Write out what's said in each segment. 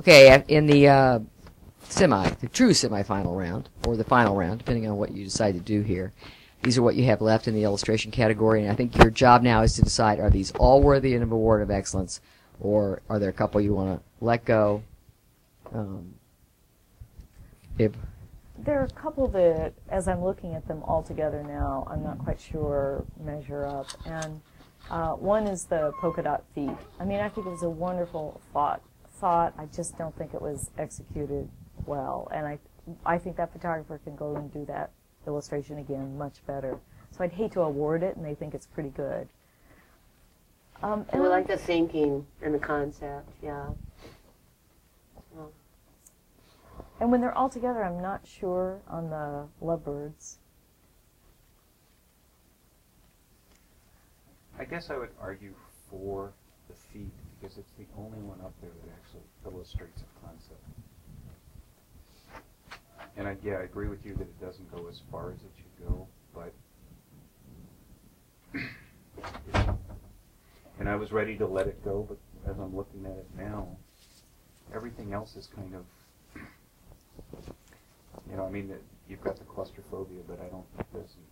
Okay, in the uh, semi, the true semifinal round, or the final round, depending on what you decide to do here, these are what you have left in the illustration category, and I think your job now is to decide are these all worthy of an award of excellence, or are there a couple you want to let go? Um, if There are a couple that, as I'm looking at them all together now, I'm not quite sure measure up. And uh, one is the polka dot feet. I mean, I think it was a wonderful thought. Thought. I just don't think it was executed well. And I, I think that photographer can go and do that illustration again much better. So I'd hate to award it, and they think it's pretty good. Um, I and like the thinking and the concept, yeah. And when they're all together, I'm not sure on the lovebirds. I guess I would argue for the feet because it's the only one up there that actually illustrates a concept. And I, yeah, I agree with you that it doesn't go as far as it should go, but and I was ready to let it go, but as I'm looking at it now, everything else is kind of you know, I mean, you've got the claustrophobia, but I don't, it doesn't,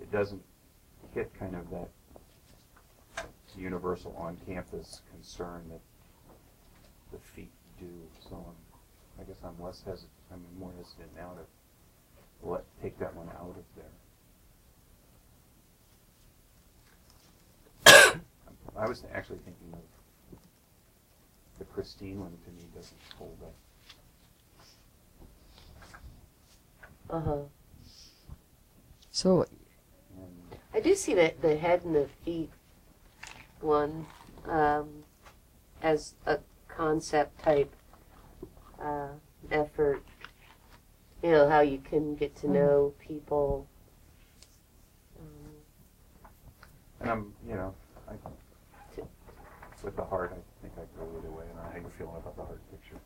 it doesn't hit kind of that universal on-campus concern that the feet do. So I'm, I guess I'm less hesitant, I'm more hesitant now to let, take that one out of there. I was actually thinking of the Christine one to me doesn't hold up. Uh huh. so, I do see that the head and the feet one um, as a concept type uh, effort. You know how you can get to know people. Um, And I'm, you know, I, with the heart, I think I go either way. And I how you feeling about the heart picture?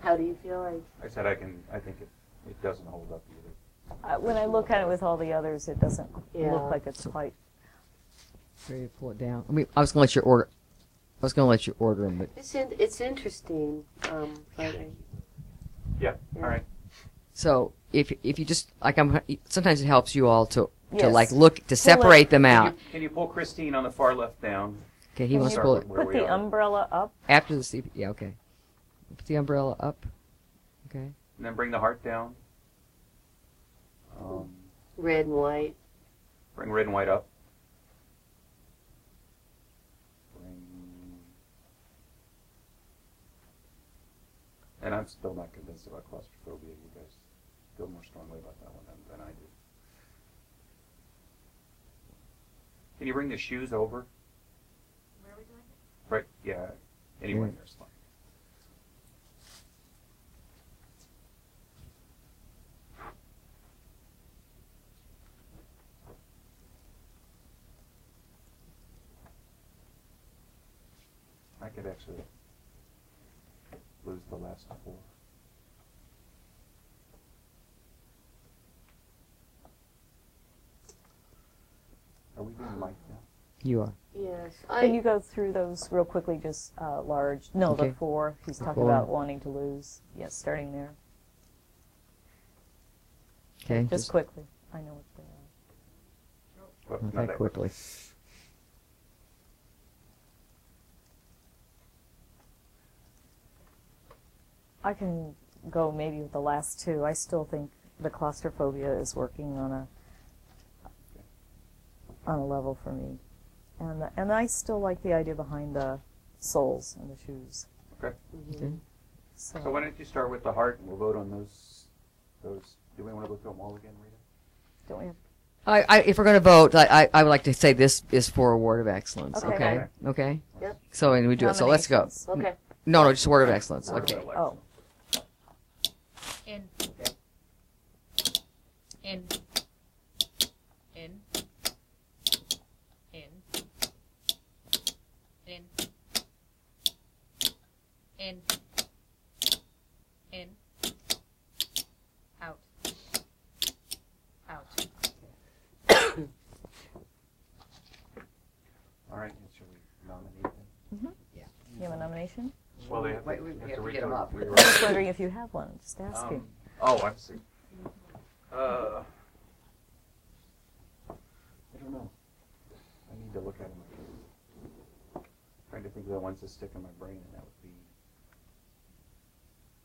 how do you feel like? I said I can. I think it it doesn't hold up either. Uh, when I look at it with all the others, it doesn't Yeah. look like it's quite. Ready to pull it down. I mean, I was going to let you order. I was going to let you order them, but It's in, it's interesting. Um, but I, Yeah. Yeah. All right. so if if you just like I'm, sometimes it helps you all to to Yes. like look to separate them Can out. you, can you pull Christine on the far left down? Okay, he Can wants to you pull it with where Put we the are. umbrella up. after the CP. Yeah, okay. Put the umbrella up. Okay. And then bring the heart down. Um, red and white. bring red and white up. Bring. And I'm still not convinced about claustrophobia. You guys feel more strongly about that one than, than I do. Can you bring the shoes over? Where are we doing Right. Yeah. Anywhere there's fine. I could actually lose the last four. Are we doing Mike now? You are. Yes. Can you go through those real quickly, just uh, large? No, Okay. the four. He's talking four. about wanting to lose. Yes, starting there. Okay. Just quickly. I know what they are. Well, not not that quickly. I can go maybe with the last two. I still think the claustrophobia is working on a on a level for me, and and I still like the idea behind the soles and the shoes. Okay. Mm-hmm. Okay. So, So why don't you start with the heart, and we'll vote on those. Those. Do we want to look at them all again, Rita? don't we have I, I, if we're going to vote, I, I, I would like to say this is for award of excellence. Okay. Okay. Okay. Yep. So and we do it. So let's go. Okay. No, no, just award of excellence. Word Okay. Oh, In. In. In. In. In. In. In. Out. Out. All right. and Shall we nominate them? yeah. him a nomination? Well, they have Wait, to, we- have we have to to read get 'em up. I'm just wondering if you have one. Just asking. Um, oh, I see. Uh, I don't know. I need to look at them. I'm Trying to think of the ones that stick in my brain, and that would be.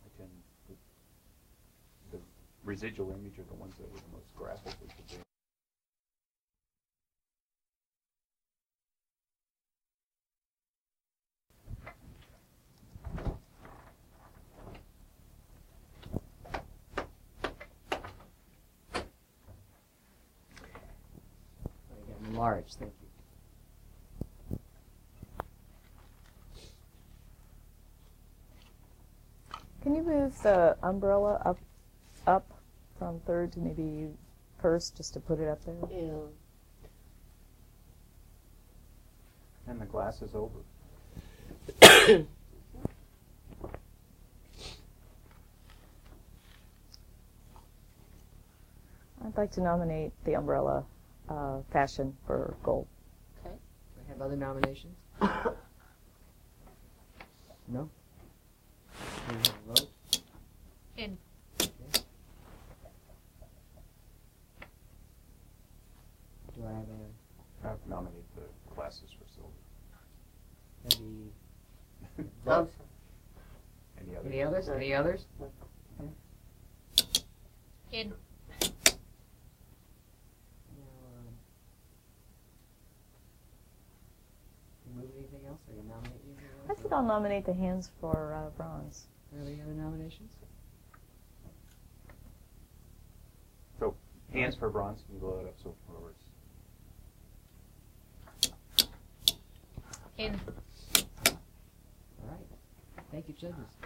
I tend the, the residual image are the ones that were the most graphically conveying. Large, thank you. Can you move the umbrella up, up from third to maybe first, just to put it up there? Yeah. And the glass is over. I'd like to nominate the umbrella uh, fashion for gold. Okay. Do we have other nominations? No? Do we have a vote? In. Do I have a, I've nominated the glasses for silver. maybe, Um, Any other? any others, any others? In. No, um, you move anything else, or you nominate anything? I think I'll nominate the hands for uh, bronze. Are there any other nominations? So, hands for bronze, can you blow it up so whoever's. In. All right. Thank you, judges.